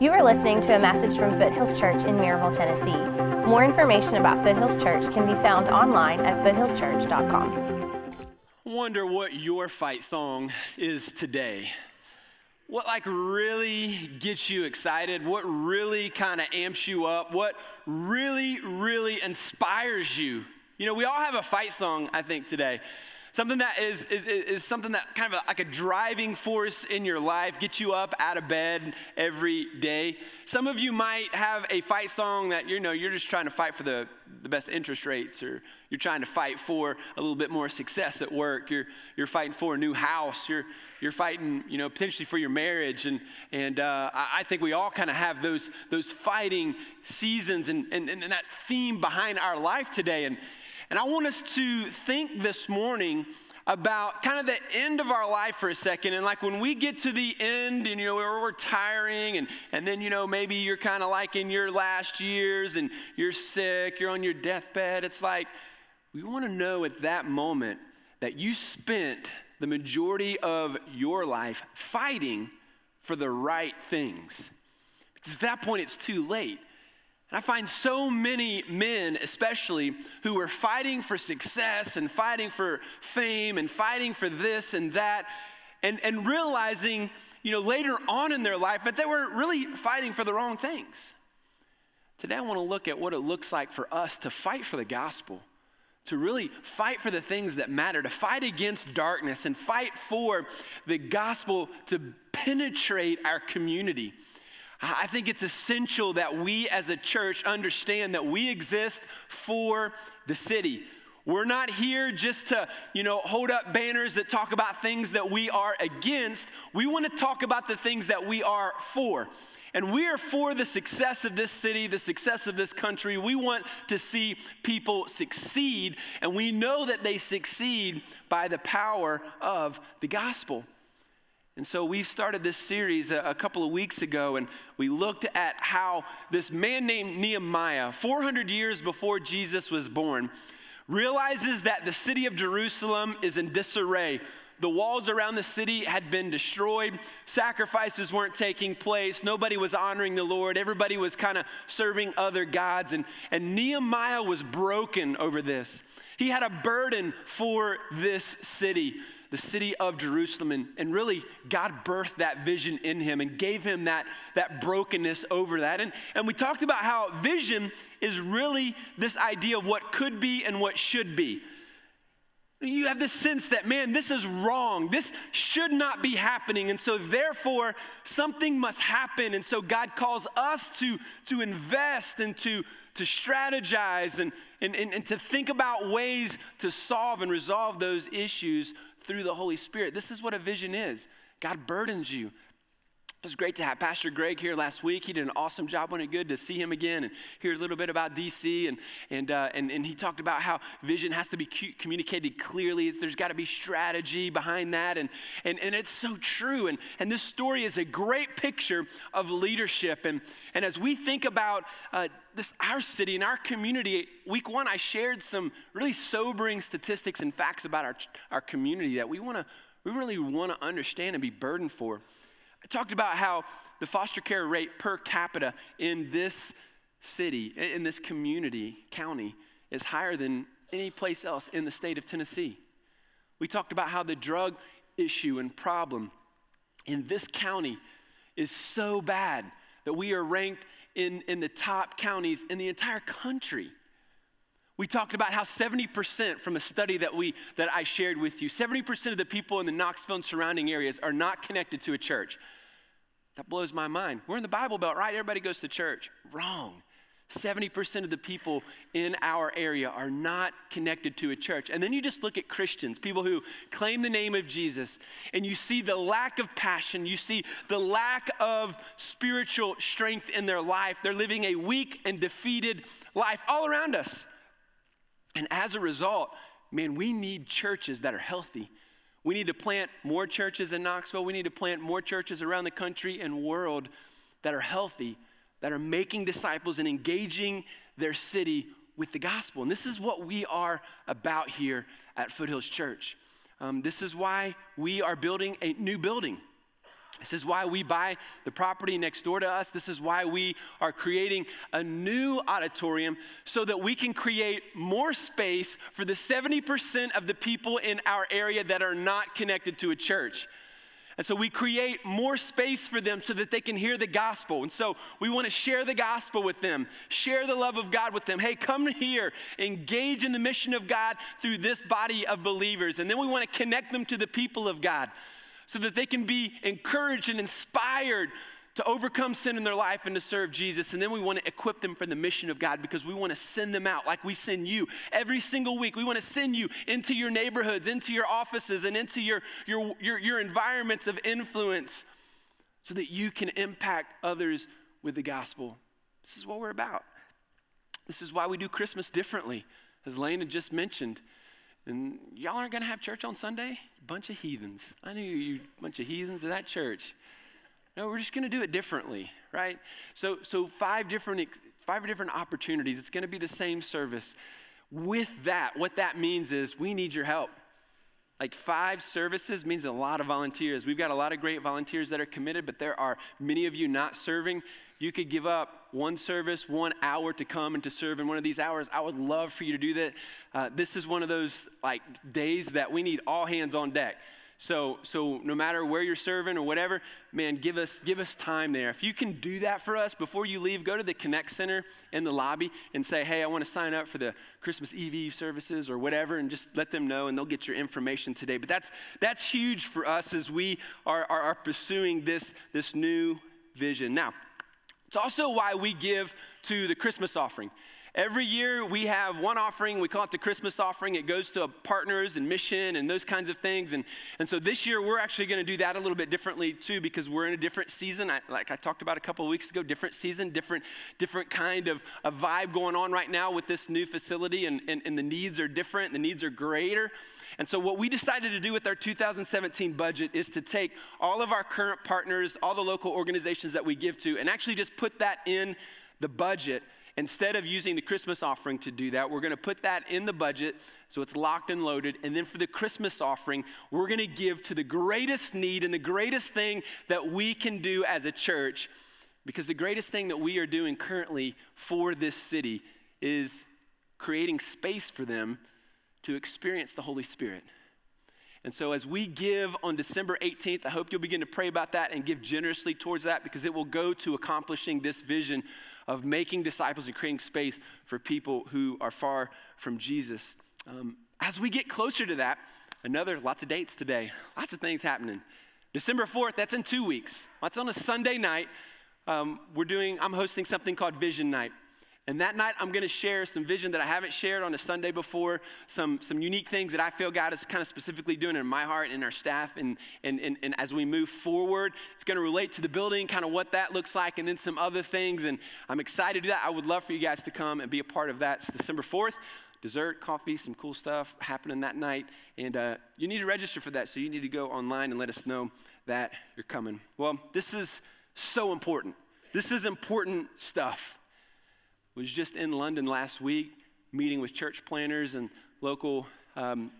You are listening to a message from Foothills Church in Maryville, Tennessee. More information about Foothills Church can be found online at foothillschurch.com. Wonder what your fight song is today. What like really gets you excited? What really kind of amps you up? What really, really inspires you? You know, we all have a fight song, I think, today. Something that is, is, is something that kind of a, like a driving force in your life, get you up out of bed every day. Some of you might have a fight song that you know you're just trying to fight for the, the best interest rates, or you're trying to fight for a little bit more success at work. You're, you're fighting for a new house. You're, you're fighting, you know, potentially for your marriage. And, and uh, I think we all kind of have those, those fighting seasons and, and, and that theme behind our life today. And, and I want us to think this morning about kind of the end of our life for a second. And like when we get to the end and, you know, we're retiring and, and then, you know, maybe you're kind of like in your last years and you're sick, you're on your deathbed. It's like we want to know at that moment that you spent the majority of your life fighting for the right things. Because at that point, it's too late. I find so many men, especially, who are fighting for success and fighting for fame and fighting for this and that, and, and realizing, you know, later on in their life that they were really fighting for the wrong things. Today, I want to look at what it looks like for us to fight for the gospel, to really fight for the things that matter, to fight against darkness and fight for the gospel to penetrate our community. I think it's essential that we as a church understand that we exist for the city. We're not here just to, you know, hold up banners that talk about things that we are against. We want to talk about the things that we are for. And we are for the success of this city, the success of this country. We want to see people succeed, and we know that they succeed by the power of the gospel. And so we've started this series a, a, couple of weeks ago, and we looked at how this man named Nehemiah, 400 years before Jesus was born, realizes that the city of Jerusalem is in disarray. The walls around the city had been destroyed. Sacrifices weren't taking place. Nobody was honoring the Lord. Everybody was kind of serving other gods. And, and Nehemiah was broken over this. He had a burden for this city the city of Jerusalem. And, and really, God birthed that vision in him and gave him that, that brokenness over that. And, and we talked about how vision is really this idea of what could be and what should be. You have this sense that, man, this is wrong. This should not be happening. And so, therefore, something must happen. And so, God calls us to, to invest and to, to strategize and, and, and, and to think about ways to solve and resolve those issues through the Holy Spirit. This is what a vision is. God burdens you. It was great to have Pastor Greg here last week. He did an awesome job. Wasn't it good to see him again and hear a little bit about DC? And, and, uh, and, and he talked about how vision has to be communicated clearly. There's got to be strategy behind that. And, and, and it's so true. And, and this story is a great picture of leadership. And, and as we think about uh, this, our city and our community, week one, I shared some really sobering statistics and facts about our, our community that we, wanna, we really want to understand and be burdened for. I talked about how the foster care rate per capita in this city, in this community, county, is higher than any place else in the state of Tennessee. We talked about how the drug issue and problem in this county is so bad that we are ranked in, in the top counties in the entire country. We talked about how 70% from a study that, we, that I shared with you, 70% of the people in the Knoxville and surrounding areas are not connected to a church. That blows my mind. We're in the Bible Belt, right? Everybody goes to church. Wrong. 70% of the people in our area are not connected to a church. And then you just look at Christians, people who claim the name of Jesus, and you see the lack of passion, you see the lack of spiritual strength in their life. They're living a weak and defeated life all around us. And as a result, man, we need churches that are healthy we need to plant more churches in Knoxville. We need to plant more churches around the country and world that are healthy, that are making disciples and engaging their city with the gospel. And this is what we are about here at Foothills Church. Um, this is why we are building a new building. This is why we buy the property next door to us. This is why we are creating a new auditorium so that we can create more space for the 70% of the people in our area that are not connected to a church. And so we create more space for them so that they can hear the gospel. And so we want to share the gospel with them, share the love of God with them. Hey, come here, engage in the mission of God through this body of believers. And then we want to connect them to the people of God so that they can be encouraged and inspired to overcome sin in their life and to serve Jesus. And then we want to equip them for the mission of God because we want to send them out like we send you every single week. We want to send you into your neighborhoods, into your offices, and into your, your, your, your environments of influence so that you can impact others with the gospel. This is what we're about. This is why we do Christmas differently, as Lane had just mentioned. And y'all aren't going to have church on Sunday? Bunch of heathens. I knew you, bunch of heathens in that church. No, we're just going to do it differently, right? So, so five different, five different opportunities. It's going to be the same service. With that, what that means is we need your help. Like five services means a lot of volunteers. We've got a lot of great volunteers that are committed, but there are many of you not serving. You could give up one service, one hour to come and to serve in one of these hours. I would love for you to do that. Uh, this is one of those like days that we need all hands on deck. So, so no matter where you're serving or whatever, man, give us, give us time there. If you can do that for us before you leave, go to the Connect Center in the lobby and say, hey, I want to sign up for the Christmas Eve services or whatever, and just let them know, and they'll get your information today. But that's, that's huge for us as we are, are, are pursuing this, this new vision. Now, it's also why we give to the Christmas offering. Every year we have one offering, we call it the Christmas offering. It goes to partners and mission and those kinds of things. And, and so this year we're actually going to do that a little bit differently too because we're in a different season. I, like I talked about a couple of weeks ago, different season, different, different kind of a vibe going on right now with this new facility, and, and, and the needs are different, the needs are greater. And so, what we decided to do with our 2017 budget is to take all of our current partners, all the local organizations that we give to, and actually just put that in the budget Instead of using the Christmas offering to do that, we're going to put that in the budget so it's locked and loaded. And then for the Christmas offering, we're going to give to the greatest need and the greatest thing that we can do as a church. Because the greatest thing that we are doing currently for this city is creating space for them to experience the Holy Spirit. And so, as we give on December 18th, I hope you'll begin to pray about that and give generously towards that because it will go to accomplishing this vision of making disciples and creating space for people who are far from Jesus. Um, as we get closer to that, another, lots of dates today, lots of things happening. December 4th, that's in two weeks. That's on a Sunday night. Um, we're doing, I'm hosting something called Vision Night. And that night, I'm going to share some vision that I haven't shared on a Sunday before, some, some unique things that I feel God is kind of specifically doing in my heart and in our staff. And, and, and, and as we move forward, it's going to relate to the building, kind of what that looks like, and then some other things. And I'm excited to do that. I would love for you guys to come and be a part of that. It's December 4th. Dessert, coffee, some cool stuff happening that night. And uh, you need to register for that. So you need to go online and let us know that you're coming. Well, this is so important. This is important stuff was just in London last week, meeting with church planters and local um,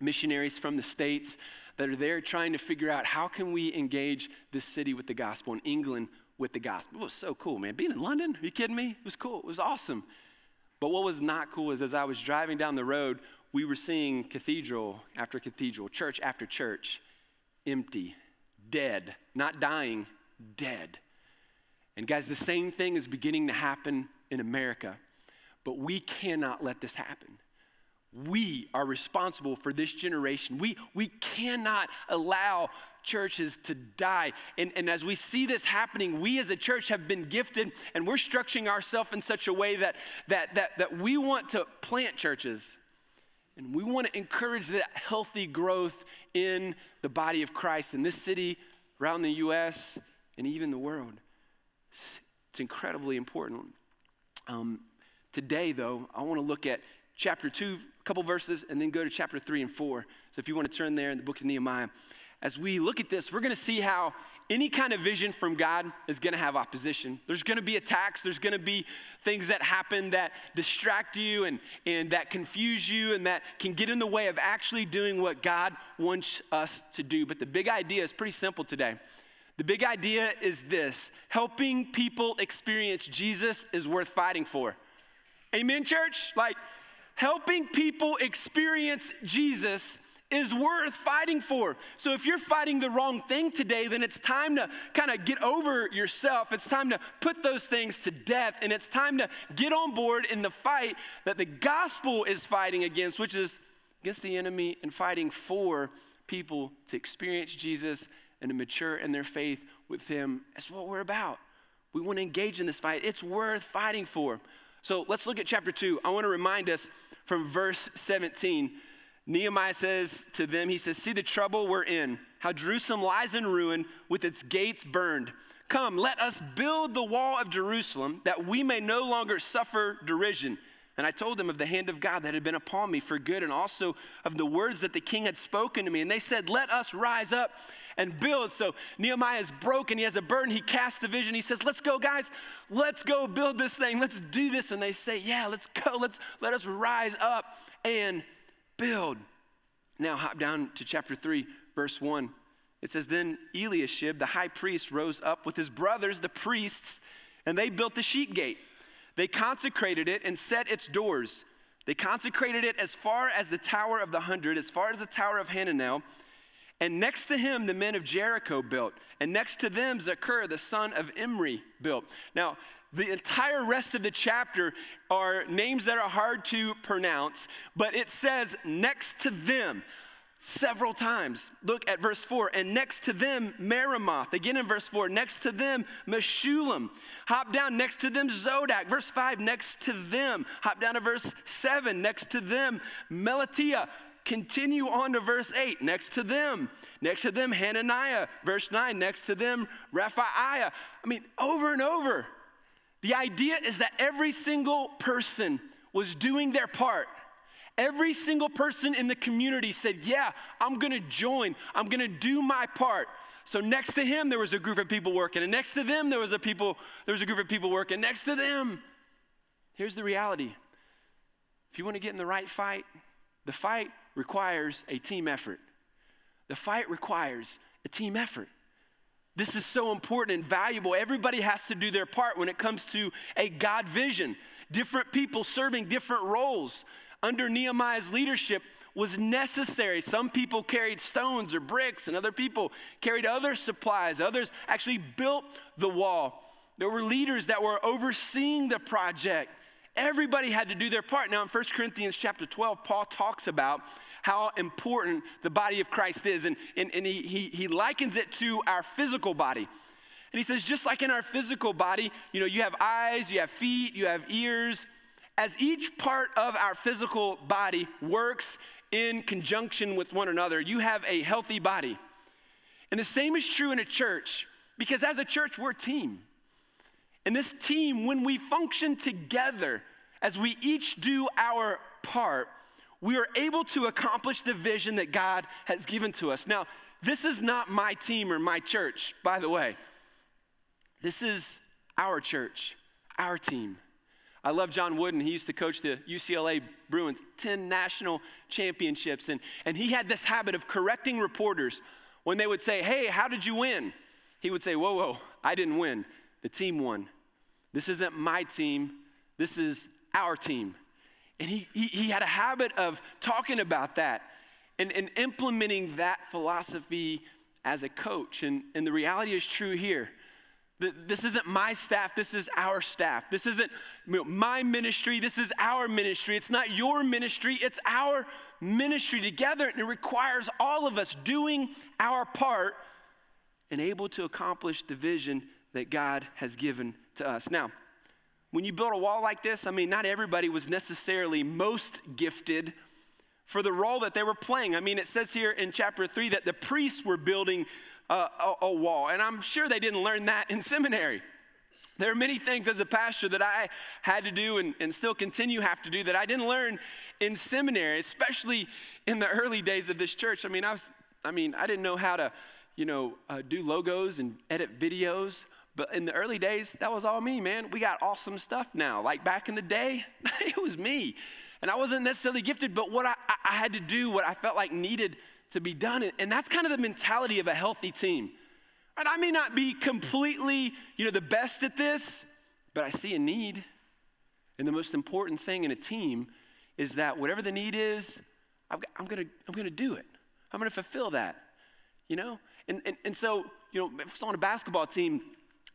missionaries from the states that are there trying to figure out how can we engage this city with the gospel and England with the gospel. It was so cool, man. Being in London, are you kidding me? It was cool. It was awesome. But what was not cool is as I was driving down the road, we were seeing cathedral after cathedral, church after church, empty, dead, not dying, dead. And guys, the same thing is beginning to happen in America. But we cannot let this happen. We are responsible for this generation. We, we cannot allow churches to die. And, and as we see this happening, we as a church have been gifted and we're structuring ourselves in such a way that, that, that, that we want to plant churches and we want to encourage that healthy growth in the body of Christ in this city, around the U.S., and even the world. It's, it's incredibly important. Um, today, though, I want to look at chapter 2, a couple verses, and then go to chapter 3 and 4. So if you want to turn there in the book of Nehemiah. As we look at this, we're going to see how any kind of vision from God is going to have opposition. There's going to be attacks. There's going to be things that happen that distract you and, and that confuse you and that can get in the way of actually doing what God wants us to do. But the big idea is pretty simple today The big idea is this helping people experience Jesus is worth fighting for. Amen, church? Like, helping people experience Jesus is worth fighting for. So if you're fighting the wrong thing today, then it's time to kind of get over yourself. It's time to put those things to death. And it's time to get on board in the fight that the gospel is fighting against, which is against the enemy and fighting for people to experience Jesus and to mature in their faith with Him. That's what we're about. We want to engage in this fight. It's worth fighting for. So let's look at chapter 2. I want to remind us from verse 17. Nehemiah says to them, He says, See the trouble we're in, how Jerusalem lies in ruin with its gates burned. Come, let us build the wall of Jerusalem that we may no longer suffer derision. And I told them of the hand of God that had been upon me for good, and also of the words that the king had spoken to me. And they said, Let us rise up and build. So Nehemiah is broken. He has a burden. He casts the vision. He says, Let's go, guys. Let's go build this thing. Let's do this. And they say, Yeah, let's go. Let's let us rise up and build. Now hop down to chapter 3, verse 1. It says, Then Eliashib, the high priest, rose up with his brothers, the priests, and they built the sheep gate. They consecrated it and set its doors. They consecrated it as far as the Tower of the Hundred, as far as the Tower of Hananel, and next to him, the men of Jericho built. And next to them, Zaccur, the son of Imri, built. Now, the entire rest of the chapter are names that are hard to pronounce, but it says next to them several times. Look at verse 4. And next to them, Meremoth. Again in verse 4. Next to them, Meshullam. Hop down. Next to them, Zadok. Verse 5. Next to them. Hop down to verse 7. Next to them, Melatiah. Continue on to verse 8. Next to them, next to them, Hananiah. Verse 9, next to them, Rephaiah. I mean, over and over. The idea is that every single person was doing their part. Every single person in the community said, Yeah, I'm gonna join, I'm gonna do my part. So next to him there was a group of people working, and next to them there was a people, there was a group of people working. Next to them. Here's the reality. If you want to get in the right fight, the fight requires a team effort. The fight requires a team effort. This is so important and valuable. Everybody has to do their part when it comes to a God vision. Different people serving different roles under Nehemiah's leadership was necessary. Some people carried stones or bricks, and other people carried other supplies. Others actually built the wall. There were leaders that were overseeing the project. Everybody had to do their part. Now, in 1 Corinthians chapter 12, Paul talks about how important the body of Christ is. And, and, and he, he, he likens it to our physical body. And he says, just like in our physical body, you know, you have eyes, you have feet, you have ears. As each part of our physical body works in conjunction with one another, you have a healthy body. And the same is true in a church, because as a church, we're a team. And this team, when we function together, as we each do our part, we are able to accomplish the vision that God has given to us. Now, this is not my team or my church, by the way. This is our church, our team. I love John Wooden. He used to coach the UCLA Bruins, 10 national championships. And, and he had this habit of correcting reporters when they would say, Hey, how did you win? He would say, Whoa, whoa, I didn't win. The team won. This isn't my team, this is our team. And he, he, he had a habit of talking about that and, and implementing that philosophy as a coach. And, and the reality is true here. This isn't my staff, this is our staff. This isn't my ministry, this is our ministry. It's not your ministry, it's our ministry together. And it requires all of us doing our part and able to accomplish the vision that God has given to us. Now, when you build a wall like this, I mean, not everybody was necessarily most gifted for the role that they were playing. I mean, it says here in chapter 3 that the priests were building a, a, a wall, and I'm sure they didn't learn that in seminary. There are many things as a pastor that I had to do and, and still continue have to do that I didn't learn in seminary, especially in the early days of this church. I mean, I was, I mean, I didn't know how to, you know, uh, do logos and edit videos. But in the early days, that was all me, man. We got awesome stuff now. Like back in the day, it was me. And I wasn't necessarily gifted, but what I, I had to do, what I felt like needed to be done. And that's kind of the mentality of a healthy team. I may not be completely, you know, the best at this, but I see a need. And the most important thing in a team is that whatever the need is, I'm going to I'm gonna do it. I'm to fulfill that, you know? And, and, and so, you know, if it's on a basketball team,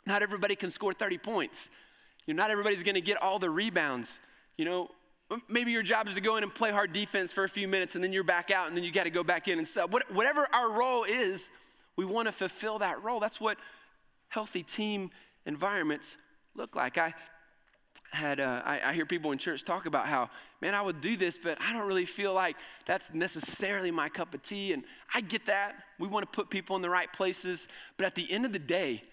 not everybody can score 30 points. You know, not everybody's to get all the rebounds. You know, maybe your job is to go in and play hard defense for a few minutes and then you're back out and then you got to go back in and sub. Whatever our role is, we want to fulfill that role. That's what healthy team environments look like. I had uh, I, I, hear people in church talk about how man i would do this but i don't really feel like that's necessarily my cup of tea and i get that we want to put people in the right places but at the end of the day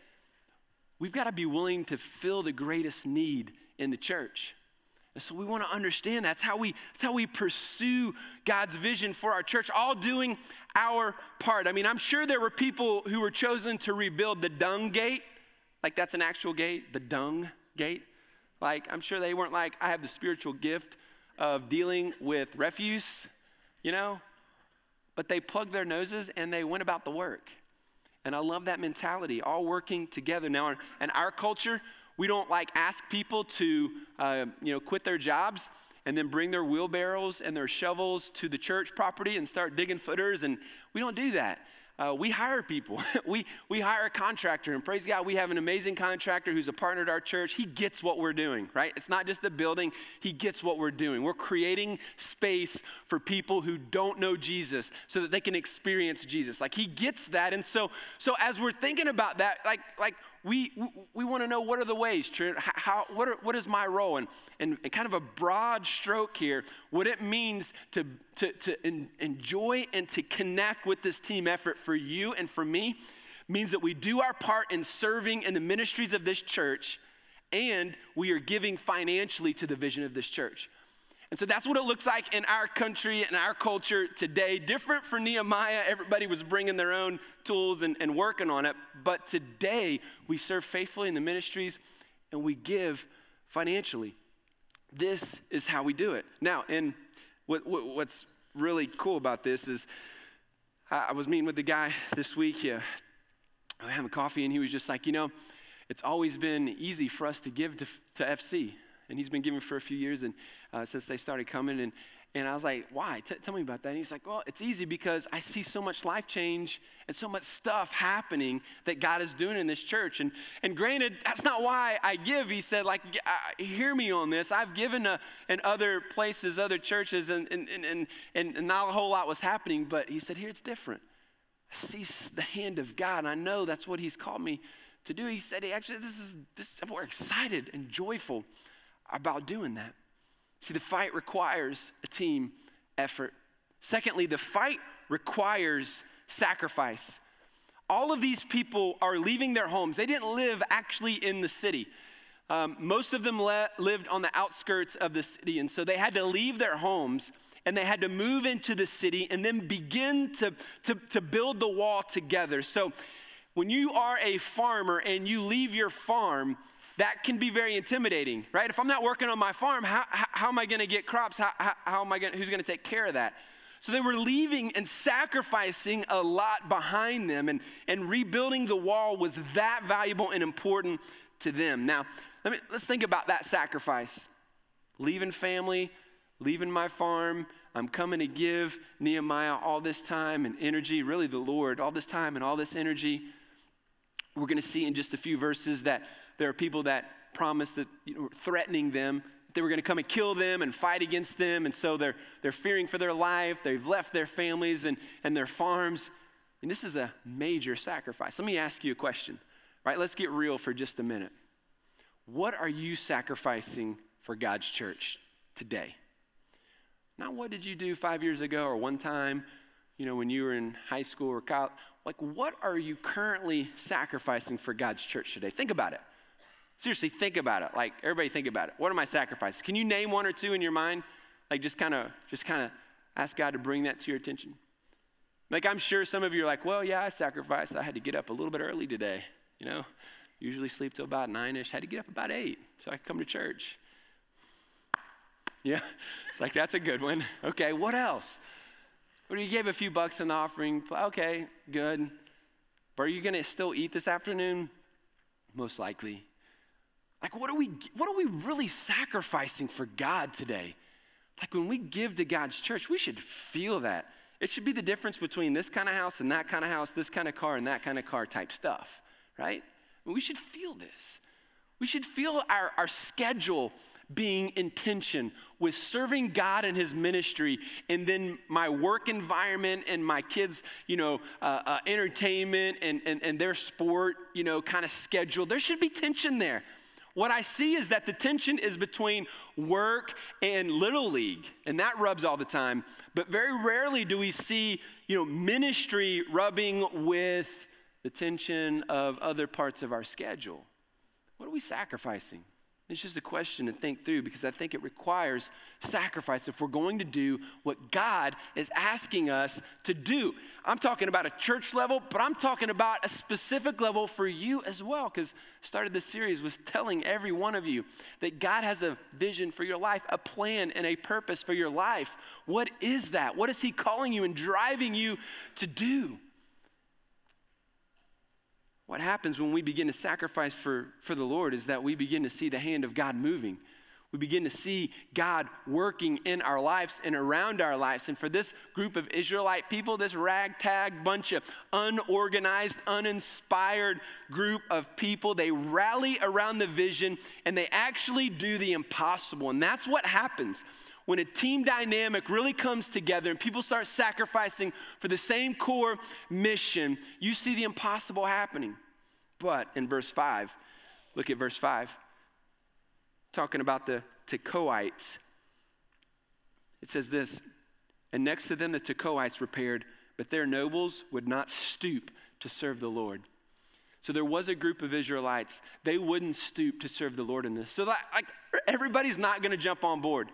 we've got to be willing to fill the greatest need in the church and so we want to understand that's how we that's how we pursue god's vision for our church all doing our part i mean i'm sure there were people who were chosen to rebuild the dung gate like that's an actual gate the dung gate like, I'm sure they weren't like, I have the spiritual gift of dealing with refuse, you know? But they plugged their noses and they went about the work. And I love that mentality, all working together. Now, in our culture, we don't like ask people to, uh, you know, quit their jobs and then bring their wheelbarrows and their shovels to the church property and start digging footers. And we don't do that uh, we hire people. we, we hire a contractor, and praise God, we have an amazing contractor who's a partner at our church. He gets what we're doing, right? It's not just the building, he gets what we're doing. We're creating space for people who don't know Jesus so that they can experience Jesus. Like he gets that. And so, so as we're thinking about that, like, like we, we, we want to know what are the ways, how, what, are, what is my role? And, and, and, kind of a broad stroke here, what it means to, to, to in, enjoy and to connect with this team effort for you and for me means that we do our part in serving in the ministries of this church and we are giving financially to the vision of this church. And so that's what it looks like in our country and our culture today. Different for Nehemiah, everybody was bringing their own tools and, and working on it. But today, we serve faithfully in the ministries and we give financially. This is how we do it. Now, and what, what, what's really cool about this is I, I was meeting with the guy this week. I uh, was having coffee, and he was just like, you know, it's always been easy for us to give to, to FC and he's been giving for a few years and uh, since they started coming and and I was like, why? T- tell me about that. And he's like, well, it's easy because I see so much life change and so much stuff happening that God is doing in this church. And, and granted, that's not why I give. He said, like, uh, hear me on this. I've given a, uh, in other places, other churches, and, and, and, and, and not a whole lot was happening. But he said, here it's different. I see the hand of God. And I know that's what he's called me to do. He said, actually, this is, this, we're excited and joyful about doing that. See, the fight requires a team effort. Secondly, the fight requires sacrifice. All of these people are leaving their homes. They didn't live actually in the city. Um, most of them le- lived on the outskirts of the city, and so they had to leave their homes and they had to move into the city and then begin to, to, to build the wall together. So, when you are a farmer and you leave your farm, that can be very intimidating, right? If I'm not working on my farm, how, how, am I going to get crops? How, how, how am I going? Who's going to take care of that? So they were leaving and sacrificing a lot behind them, and, and rebuilding the wall was that valuable and important to them. Now, let me, let's think about that sacrifice. Leaving family, leaving my farm, I'm coming to give Nehemiah all this time and energy, really the Lord, all this time and all this energy. We're going to see in just a few verses that there are people that promise that, you know, threatening them, they were going to come and kill them and fight against them. And so they're, they're fearing for their life. They've left their families and, and their farms. And this is a major sacrifice. Let me ask you a question, right? Let's get real for just a minute. What are you sacrificing for God's church today? Not what did you do five years ago or one time, you know, when you were in high school or college. Like, what are you currently sacrificing for God's church today? Think about it. Seriously, think about it. Like everybody think about it. What are my sacrifices? Can you name one or two in your mind? Like just kind of just kind of ask God to bring that to your attention. Like I'm sure some of you are like, well, yeah, I sacrificed. I had to get up a little bit early today. You know, usually sleep till about nine-ish. Had to get up about eight so I could come to church. Yeah, it's like that's a good one. Okay, what else? Well, you gave a few bucks in the offering. Okay, good But are you going to still eat this afternoon? Most likely. Like, what are we, what are we really sacrificing for God today? Like, when we give to God's church, we should feel that. It should be the difference between this kind of house and that kind of house, this kind of car and that kind of car type stuff, right? We should feel this. We should feel our, our schedule being in tension with serving God and His ministry, and then my work environment and my kids, you know, uh, uh, entertainment and, and, and their sport, you know, kind of schedule. There should be tension there. What I see is that the tension is between work and little league, and that rubs all the time. But very rarely do we see, you know, ministry rubbing with the tension of other parts of our schedule. What are we sacrificing? It's just a question to think through because I think it requires sacrifice if we're going to do what God is asking us to do. I'm talking about a church level, but I'm talking about a specific level for you as well because I started this series with telling every one of you that God has a vision for your life, a plan and a purpose for your life. What is that? What is He calling you and driving you to do? What happens when we begin to sacrifice for, for the Lord is that we begin to see the hand of God moving. We begin to see God working in our lives and around our lives. And for this group of Israelite people, this ragtag bunch of unorganized, uninspired group of people, they rally around the vision and they actually do the impossible. And that's what happens when a team dynamic really comes together and people start sacrificing for the same core mission, you see the impossible happening. But in verse 5, look at verse 5, talking about the Tekoites. It says this And next to them the Tekoites repaired, but their nobles would not stoop to serve the Lord. So there was a group of Israelites, they wouldn't stoop to serve the Lord in this. So, like, everybody's not going to jump on board.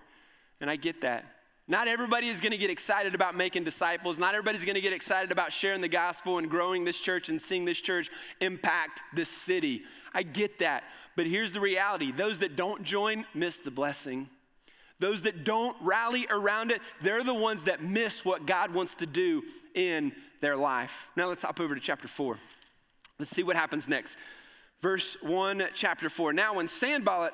And I get that. Not everybody is going to get excited about making disciples. Not everybody's going to get excited about sharing the gospel and growing this church and seeing this church impact this city. I get that. But here's the reality those that don't join miss the blessing. Those that don't rally around it, they're the ones that miss what God wants to do in their life. Now let's hop over to chapter 4. Let's see what happens next. Verse 1, chapter 4. Now, when Sanballat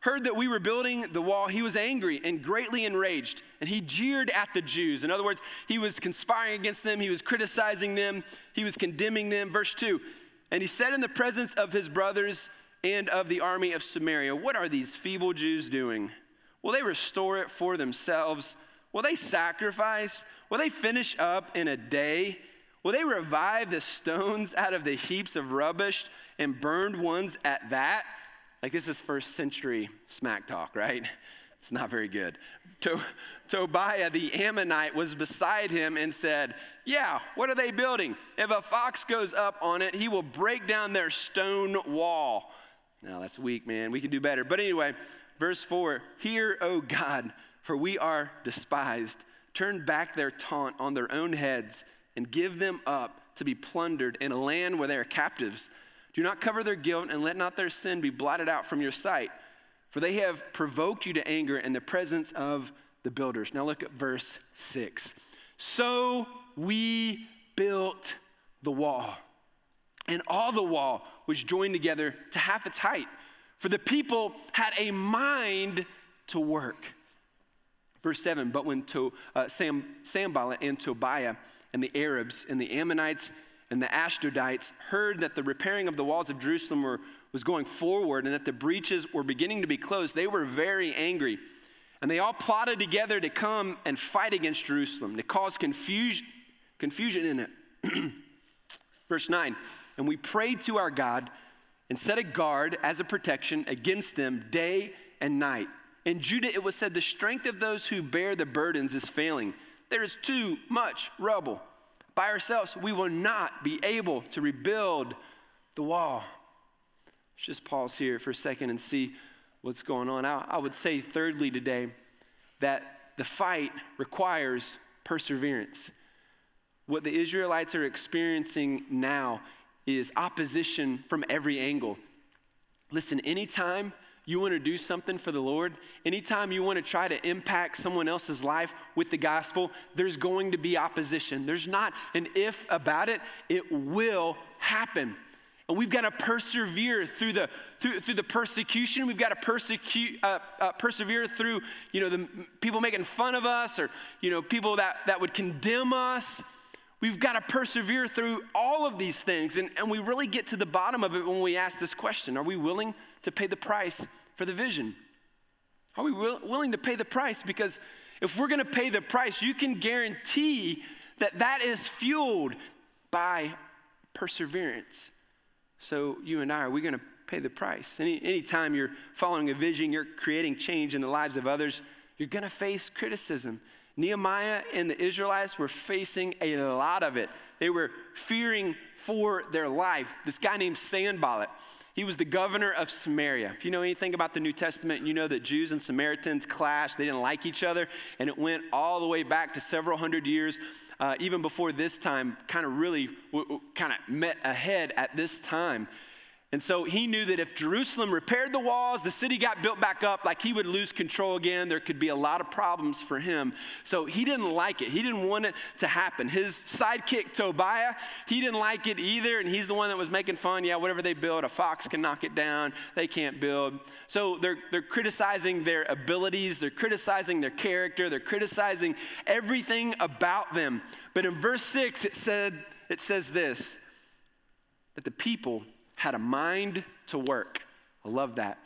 heard that we were building the wall, he was angry and greatly enraged, and he jeered at the Jews. In other words, he was conspiring against them, he was criticizing them, he was condemning them. Verse 2 And he said in the presence of his brothers and of the army of Samaria, What are these feeble Jews doing? Will they restore it for themselves? Will they sacrifice? Will they finish up in a day? Will they revive the stones out of the heaps of rubbish and burned ones at that? Like, this is first century smack talk, right? It's not very good. To- Tobiah the Ammonite was beside him and said, Yeah, what are they building? If a fox goes up on it, he will break down their stone wall. Now, that's weak, man. We can do better. But anyway, verse 4 Hear, O God, for we are despised. Turn back their taunt on their own heads and give them up to be plundered in a land where they are captives. Do not cover their guilt, and let not their sin be blotted out from your sight. For they have provoked you to anger in the presence of the builders. Now look at verse 6. So we built the wall, and all the wall was joined together to half its height. For the people had a mind to work. Verse 7 But when to, uh, Sam, Sanballat and Tobiah and the Arabs and the Ammonites and the Ashdodites heard that the repairing of the walls of Jerusalem were, was going forward and that the breaches were beginning to be closed, they were very angry. And they all plotted together to come and fight against Jerusalem, to cause confusion, confusion in it. Verse 9 And we prayed to our God and set a guard as a protection against them day and night. In Judah it was said, The strength of those who bear the burdens is failing. There is too much rubble by ourselves, we will not be able to rebuild the wall. Let's just pause here for a second and see what's going on. I, I would say, thirdly, today, that the fight requires perseverance. What the Israelites are experiencing now is opposition from every angle. Listen, anytime you want to do something for the Lord, anytime you want to try to impact someone else's life with the gospel, there's going to be opposition. There's not an if about it, it will happen. And we've got to persevere through the, through, through the persecution. We've got to persecute, uh, uh, persevere through, you know, the people making fun of us or, you know, people that, that would condemn us. We've got to persevere through all of these things. And, and we really get to the bottom of it when we ask this question Are we willing to pay the price for the vision? Are we will, willing to pay the price? Because if we're going to pay the price, you can guarantee that that is fueled by perseverance. So you and I, are we going to pay the price? Any anytime you're following a vision, you're creating change in the lives of others, you're going to face criticism. Nehemiah and the Israelites were facing a lot of it. They were fearing for their life. This guy named Sanballat, he was the governor of Samaria. If you know anything about the New Testament, you know that Jews and Samaritans clashed. They didn't like each other, and it went all the way back to several hundred years, uh, even before this time, kind of really w- w- kind of met ahead at this time. And so he knew that if Jerusalem repaired the walls, the city got built back up, like he would lose control again. There could be a lot of problems for him. So he didn't like it. He didn't want it to happen. His sidekick, Tobiah, he didn't like it either. And he's the one that was making fun. Yeah, whatever they build, a fox can knock it down. They can't build. So they're, they're criticizing their abilities, they're criticizing their character, they're criticizing everything about them. But in verse 6, it, said, it says this that the people had a mind to work. I love that.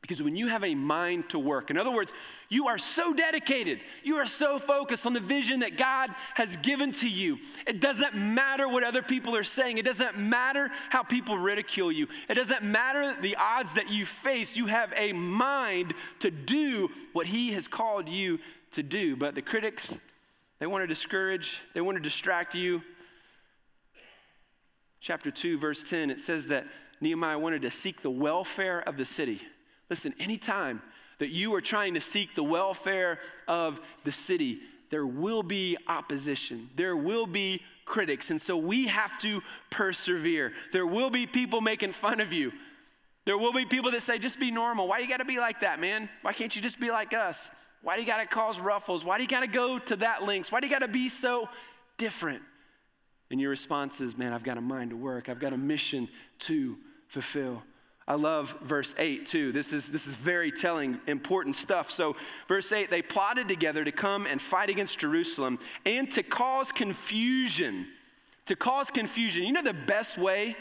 Because when you have a mind to work, in other words, you are so dedicated, you are so focused on the vision that God has given to you. It doesn't matter what other people are saying, it doesn't matter how people ridicule you, it doesn't matter the odds that you face. You have a mind to do what He has called you to do. But the critics, they want to discourage, they want to distract you, chapter 2, verse 10, it says that Nehemiah wanted to seek the welfare of the city. Listen, anytime that you are trying to seek the welfare of the city, there will be opposition. There will be critics. And so we have to persevere. There will be people making fun of you. There will be people that say, just be normal. Why do you got to be like that, man? Why can't you just be like us? Why do you got to cause ruffles? Why do you got to go to that lengths? Why do you got to be so different? And your response is, man, I've got a mind to work. I've got a mission to fulfill. I love verse 8 too. This is, this is very telling, important stuff. So, verse 8 they plotted together to come and fight against Jerusalem and to cause confusion. To cause confusion. You know the best way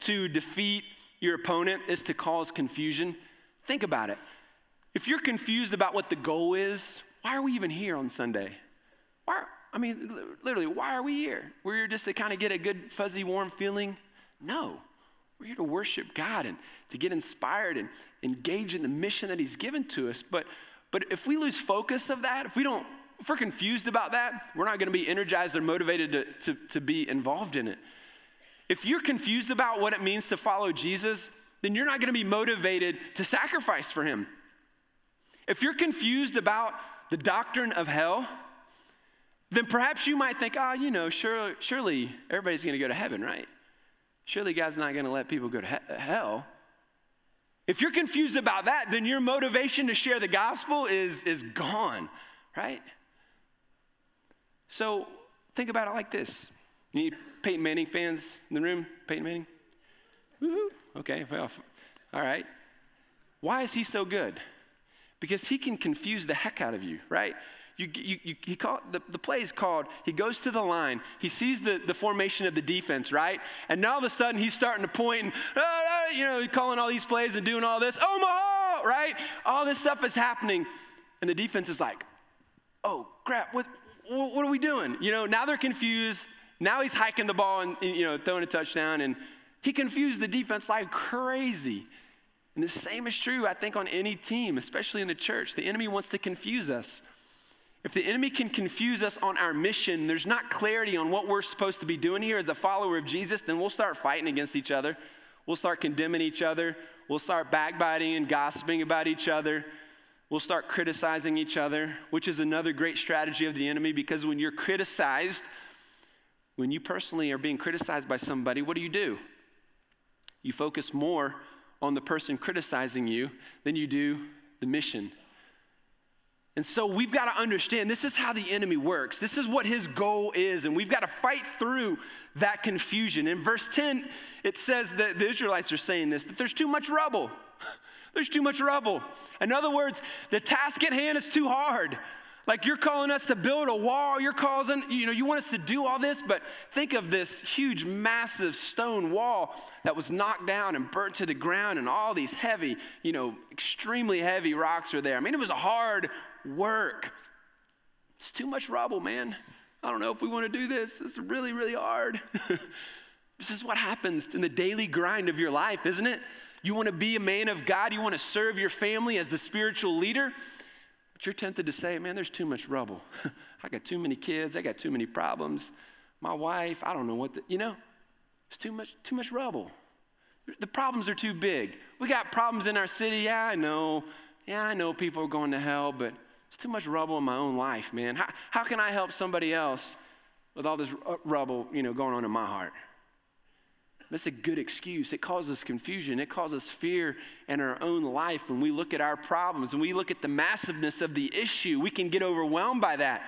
to defeat your opponent is to cause confusion? Think about it. If you're confused about what the goal is, why are we even here on Sunday? Why, I mean, literally, why are we here? We're here just to kind of get a good, fuzzy, warm feeling? No. We're here to worship God and to get inspired and engage in the mission that He's given to us. But, but if we lose focus of that, if we don't, if we're confused about that, we're not going to be energized or motivated to, to, to be involved in it. If you're confused about what it means to follow Jesus, then you're not going to be motivated to sacrifice for Him. If you're confused about the doctrine of hell, then perhaps you might think, oh, you know, surely, surely everybody's going to go to heaven, right? Surely God's not going to let people go to he- hell. If you're confused about that, then your motivation to share the gospel is, is gone, right? So think about it like this. Any Peyton Manning fans in the room? Peyton Manning? Woo-hoo. Okay, well, all right. Why is he so good? Because he can confuse the heck out of you, right? You, you, you, he call, the, the play is called, he goes to the line, he sees the, the formation of the defense, right? And now all of a sudden he's starting to point and, ah, ah, you know, calling all these plays and doing all this, Omaha, right? All this stuff is happening. And the defense is like, oh, crap, what, what are we doing? You know, now they're confused. Now he's hiking the ball and, you know, throwing a touchdown. And he confused the defense like crazy. And the same is true, I think, on any team, especially in the church. The enemy wants to confuse us. If the enemy can confuse us on our mission, there's not clarity on what we're supposed to be doing here as a follower of Jesus, then we'll start fighting against each other. We'll start condemning each other. We'll start backbiting and gossiping about each other. We'll start criticizing each other, which is another great strategy of the enemy because when you're criticized, when you personally are being criticized by somebody, what do you do? You focus more on the person criticizing you than you do the mission And so we've got to understand this is how the enemy works. This is what his goal is. And we've got to fight through that confusion. In verse 10, it says that the Israelites are saying this that there's too much rubble. There's too much rubble. In other words, the task at hand is too hard. Like you're calling us to build a wall, you're causing, you know, you want us to do all this, but think of this huge, massive stone wall that was knocked down and burnt to the ground, and all these heavy, you know, extremely heavy rocks are there. I mean, it was a hard work. It's too much rubble, man. I don't know if we want to do this. It's really, really hard. this is what happens in the daily grind of your life, isn't it? You want to be a man of God, you want to serve your family as the spiritual leader. But you're tempted to say, man, there's too much rubble. I got too many kids. I got too many problems. My wife, I don't know what the, you know, it's too much, too much rubble. The problems are too big. We got problems in our city. Yeah, I know. Yeah, I know people are going to hell, but it's too much rubble in my own life, man. How, how can I help somebody else with all this uh, rubble, you know, going on in my heart? That's a good excuse. It causes confusion. It causes fear in our own life when we look at our problems and we look at the massiveness of the issue. We can get overwhelmed by that.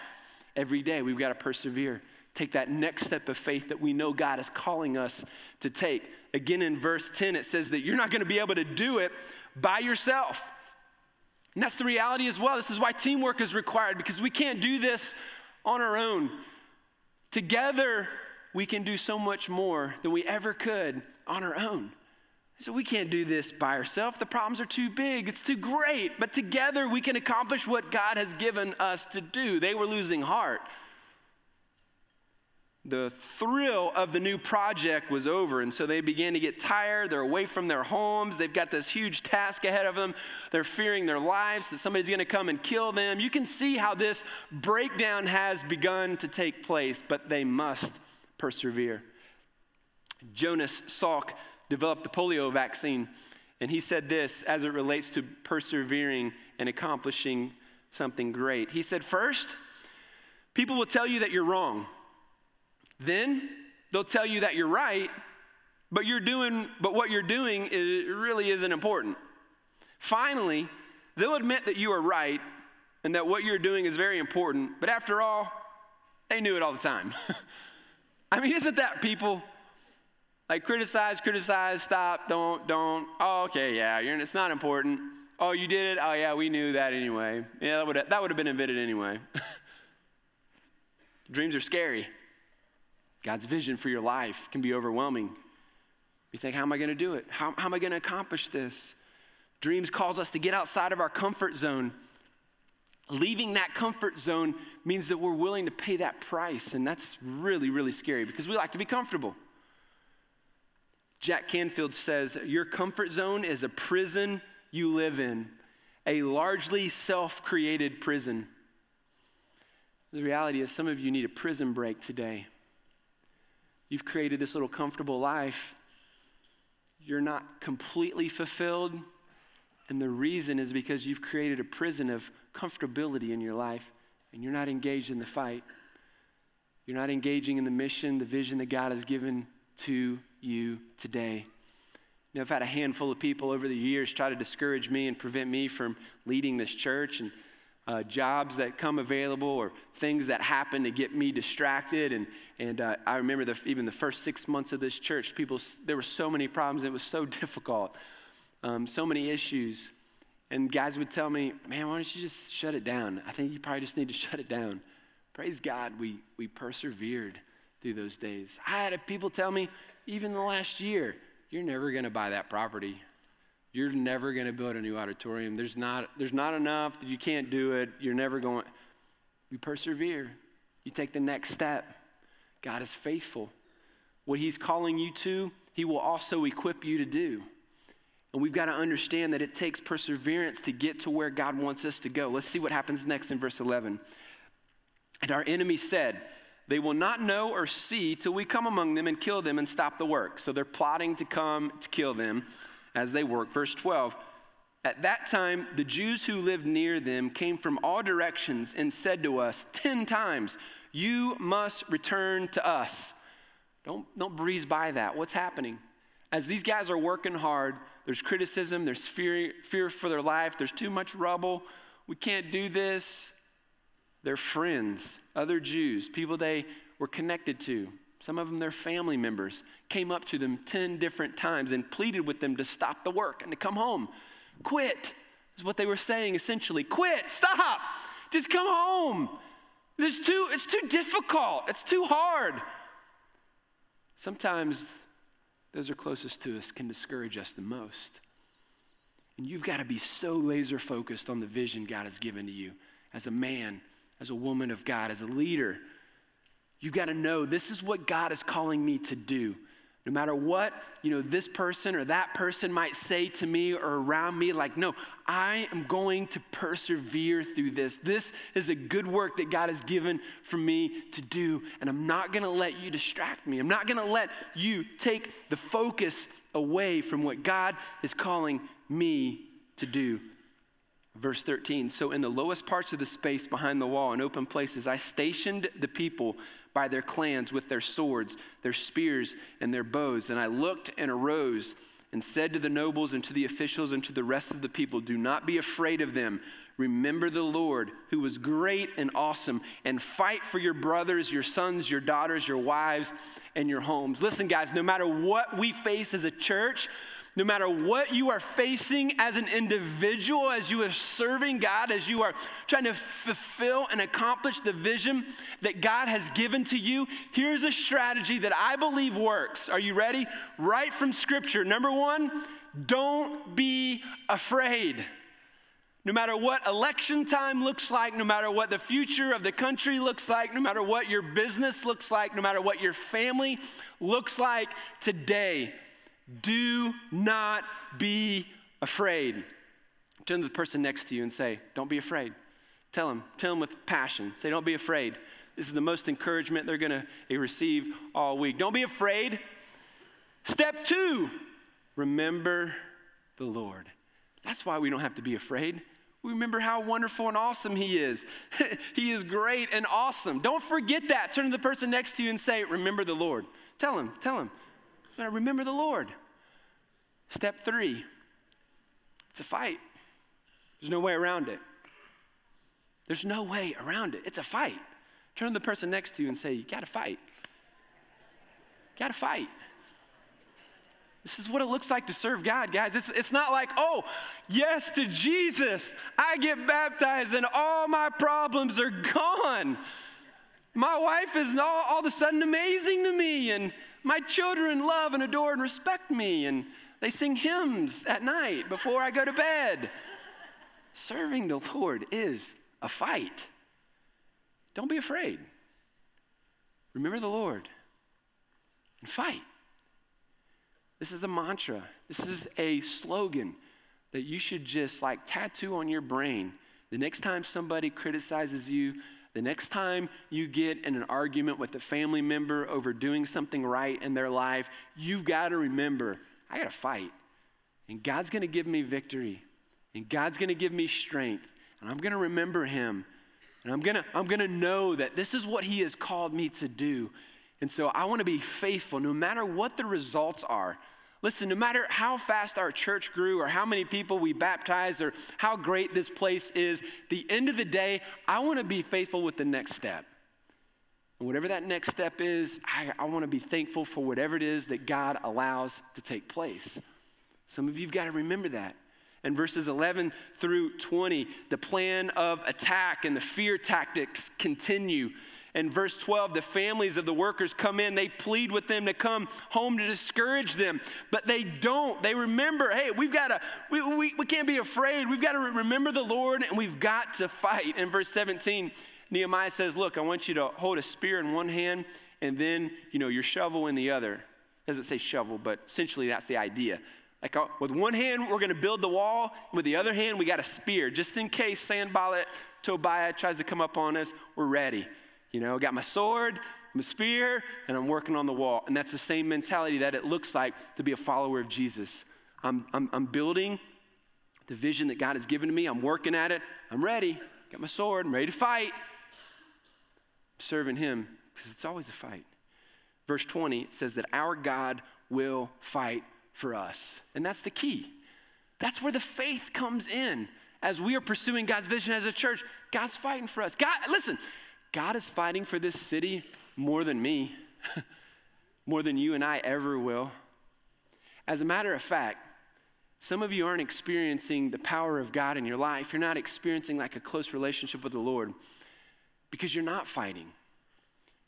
Every day, we've got to persevere. Take that next step of faith that we know God is calling us to take. Again, in verse 10, it says that you're not going to be able to do it by yourself. And that's the reality as well. This is why teamwork is required because we can't do this on our own. Together, we can do so much more than we ever could on our own. So we can't do this by ourselves. The problems are too big. It's too great. But together we can accomplish what God has given us to do. They were losing heart. The thrill of the new project was over, and so they began to get tired. They're away from their homes. They've got this huge task ahead of them. They're fearing their lives, that somebody's going to come and kill them. You can see how this breakdown has begun to take place, but they must persevere. Jonas Salk developed the polio vaccine, and he said this as it relates to persevering and accomplishing something great. He said, First, people will tell you that you're wrong. Then they'll tell you that you're right, but you're doing, but what you're doing is, really isn't important. Finally, they'll admit that you are right and that what you're doing is very important, but after all, they knew it all the time. I mean, isn't that people? Like criticize, criticize, stop, don't, don't. Oh, okay, yeah, it's not important. Oh, you did it? Oh, yeah, we knew that anyway. Yeah, that would have, that would have been invented anyway. Dreams are scary. God's vision for your life can be overwhelming. You think, how am I going to do it? How, how am I going to accomplish this? Dreams calls us to get outside of our comfort zone leaving that comfort zone means that we're willing to pay that price. And that's really, really scary because we like to be comfortable. Jack Canfield says, Your comfort zone is a prison you live in, a largely self created prison. The reality is, some of you need a prison break today. You've created this little comfortable life. You're not completely fulfilled. And the reason is because you've created a prison of comfortability in your life and you're not engaged in the fight. You're not engaging in the mission, the vision that God has given to you today. You know, I've had a handful of people over the years try to discourage me and prevent me from leading this church and uh, jobs that come available or things that happen to get me distracted. And, and uh, I remember the, even the first six months of this church, people, there were so many problems. It was so difficult, um, so many issues. And guys would tell me, man, why don't you just shut it down? I think you probably just need to shut it down. Praise God, we, we persevered through those days. I had people tell me, even the last year, you're never going to buy that property. You're never going to build a new auditorium. There's not, there's not enough. You can't do it. You're never going. You persevere. You take the next step. God is faithful. What He's calling you to, He will also equip you to do. And we've got to understand that it takes perseverance to get to where God wants us to go. Let's see what happens next in verse 11. And our enemy said, They will not know or see till we come among them and kill them and stop the work. So they're plotting to come to kill them as they work. Verse 12. At that time, the Jews who lived near them came from all directions and said to us, Ten times, you must return to us. Don't, don't breeze by that. What's happening? As these guys are working hard, there's criticism, there's fear, fear for their life, there's too much rubble. we can't do this. Their friends, other Jews, people they were connected to, some of them their family members, came up to them 10 different times and pleaded with them to stop the work and to come home. Quit, is what they were saying essentially. Quit, stop, just come home. There's too, it's too difficult, it's too hard. Sometimes those are closest to us can discourage us the most. And you've got to be so laser focused on the vision God has given to you as a man, as a woman of God, as a leader. You've got to know this is what God is calling me to do. No matter what, you know, this person or that person might say to me or around me, like, no, I am going to persevere through this. This is a good work that God has given for me to do, and I'm not gonna let you distract me. I'm not gonna let you take the focus away from what God is calling me to do. Verse 13 So, in the lowest parts of the space behind the wall and open places, I stationed the people by their clans with their swords, their spears, and their bows. And I looked and arose and said to the nobles and to the officials and to the rest of the people, Do not be afraid of them. Remember the Lord, who was great and awesome, and fight for your brothers, your sons, your daughters, your wives, and your homes. Listen, guys, no matter what we face as a church, no matter what you are facing as an individual, as you are serving God, as you are trying to fulfill and accomplish the vision that God has given to you, here's a strategy that I believe works. Are you ready? Right from Scripture. Number one, don't be afraid. No matter what election time looks like, no matter what the future of the country looks like, no matter what your business looks like, no matter what your family looks like today, do not be afraid. Turn to the person next to you and say, Don't be afraid. Tell them, tell them with passion. Say, Don't be afraid. This is the most encouragement they're going to receive all week. Don't be afraid. Step two, remember the Lord. That's why we don't have to be afraid. We remember how wonderful and awesome He is. he is great and awesome. Don't forget that. Turn to the person next to you and say, Remember the Lord. Tell him, tell him, remember the Lord. Step three, it's a fight. There's no way around it. There's no way around it. It's a fight. Turn to the person next to you and say, You gotta fight. You gotta fight. This is what it looks like to serve God, guys. It's, it's not like, oh, yes to Jesus. I get baptized and all my problems are gone. My wife is all, all of a sudden amazing to me, and my children love and adore and respect me, and they sing hymns at night before I go to bed. Serving the Lord is a fight. Don't be afraid. Remember the Lord and fight. This is a mantra. This is a slogan that you should just like tattoo on your brain. The next time somebody criticizes you, the next time you get in an argument with a family member over doing something right in their life, you've got to remember I got to fight. And God's going to give me victory. And God's going to give me strength. And I'm going to remember Him. And I'm going to I'm going to know that this is what He has called me to do. And so I want to be faithful no matter what the results are. Listen, no matter how fast our church grew or how many people we baptized or how great this place is, the end of the day, I want to be faithful with the next step. And whatever that next step is, I, I want to be thankful for whatever it is that God allows to take place. Some of you have got to remember that. And verses 11 through 20, the plan of attack and the fear tactics continue. In verse 12, the families of the workers come in. They plead with them to come home to discourage them, but they don't. They remember, hey, we've got to, we, we, we can't be afraid. We've got to remember the Lord and we've got to fight. In verse 17, Nehemiah says, look, I want you to hold a spear in one hand and then, you know, your shovel in the other. Doesn't say shovel, but essentially that's the idea. Like uh, with one hand, we're going to build the wall. With the other hand, we got a spear. Just in case Sanballat, Tobiah tries to come up on us, we're ready. You know, I got my sword, my spear, and I'm working on the wall. And that's the same mentality that it looks like to be a follower of Jesus. I'm, I'm, I'm building the vision that God has given to me. I'm working at it. I'm ready. Got my sword. I'm ready to fight. I'm serving Him because it's always a fight. Verse 20 says that our God will fight for us. And that's the key. That's where the faith comes in as we are pursuing God's vision as a church, God's fighting for us. God, listen, God is fighting for this city more than me, more than you and I ever will. As a matter of fact, some of you aren't experiencing the power of God in your life. You're not experiencing like a close relationship with the Lord because you're not fighting.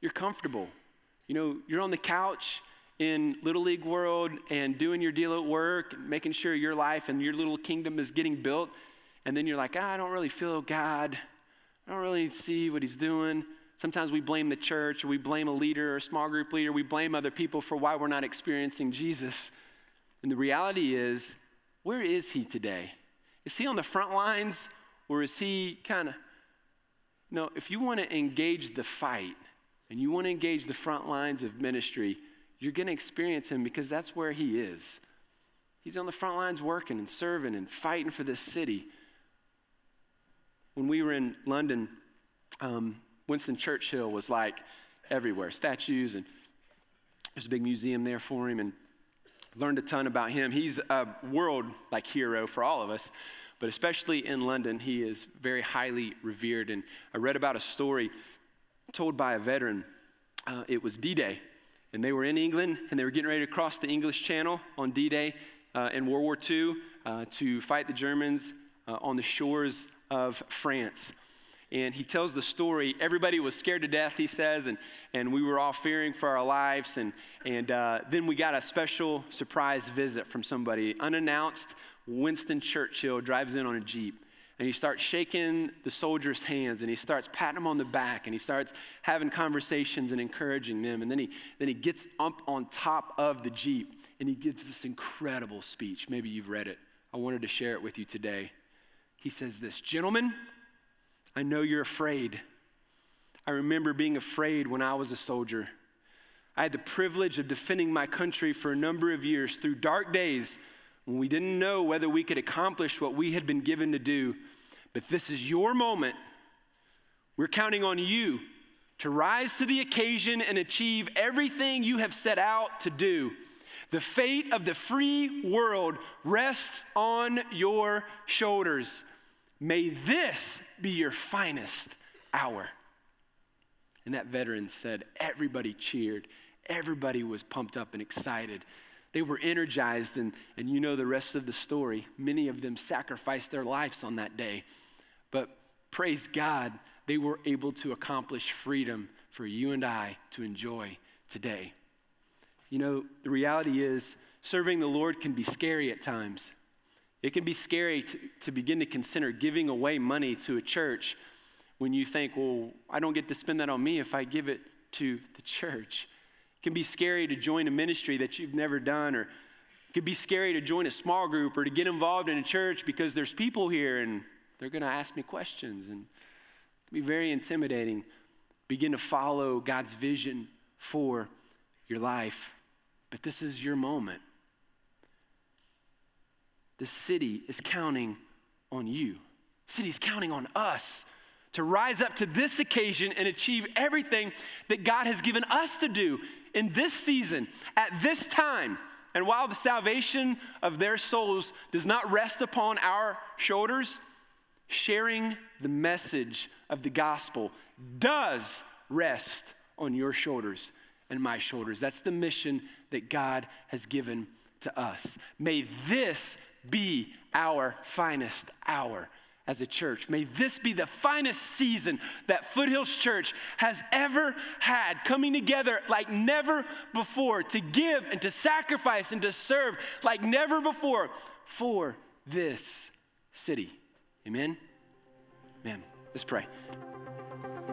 You're comfortable. You know, you're on the couch in Little League world and doing your deal at work, making sure your life and your little kingdom is getting built. And then you're like, ah, I don't really feel God. I don't really see what He's doing. Sometimes we blame the church, or we blame a leader or a small group leader. We blame other people for why we're not experiencing Jesus. And the reality is, where is He today? Is He on the front lines, or is He kind of. No, if you want to engage the fight and you want to engage the front lines of ministry, you're going to experience him because that's where he is. He's on the front lines working and serving and fighting for this city. When we were in London, um, Winston Churchill was like everywhere statues, and there's a big museum there for him, and learned a ton about him. He's a world like hero for all of us, but especially in London, he is very highly revered. And I read about a story told by a veteran. Uh, it was D Day and they were in England and they were getting ready to cross the English Channel on D Day uh, in World War II uh, to fight the Germans uh, on the shores of France. And he tells the story. Everybody was scared to death, he says, and, and we were all fearing for our lives. And, and uh, then we got a special surprise visit from somebody. Unannounced, Winston Churchill drives in on a Jeep and he starts shaking the soldiers' hands and he starts patting them on the back and he starts having conversations and encouraging them. And then he, then he gets up on top of the Jeep and he gives this incredible speech. Maybe you've read it. I wanted to share it with you today. He says this Gentlemen, I know you're afraid. I remember being afraid when I was a soldier. I had the privilege of defending my country for a number of years through dark days when we didn't know whether we could accomplish what we had been given to do. But this is your moment. We're counting on you to rise to the occasion and achieve everything you have set out to do. The fate of the free world rests on your shoulders. May this be your finest hour. And that veteran said, everybody cheered. Everybody was pumped up and excited. They were energized, and, and you know the rest of the story. Many of them sacrificed their lives on that day. But praise God, they were able to accomplish freedom for you and I to enjoy today. You know, the reality is, serving the Lord can be scary at times. It can be scary to, to begin to consider giving away money to a church when you think, well, I don't get to spend that on me if I give it to the church. It can be scary to join a ministry that you've never done, or it could be scary to join a small group or to get involved in a church because there's people here and they're going to ask me questions. And it can be very intimidating. Begin to follow God's vision for your life. But this is your moment. The city is counting on you. The city's counting on us to rise up to this occasion and achieve everything that God has given us to do in this season, at this time. And while the salvation of their souls does not rest upon our shoulders, sharing the message of the gospel does rest on your shoulders and my shoulders. That's the mission that God has given to us. May this be our finest hour as a church. May this be the finest season that Foothills Church has ever had, coming together like never before to give and to sacrifice and to serve like never before for this city. Amen? Amen. Let's pray.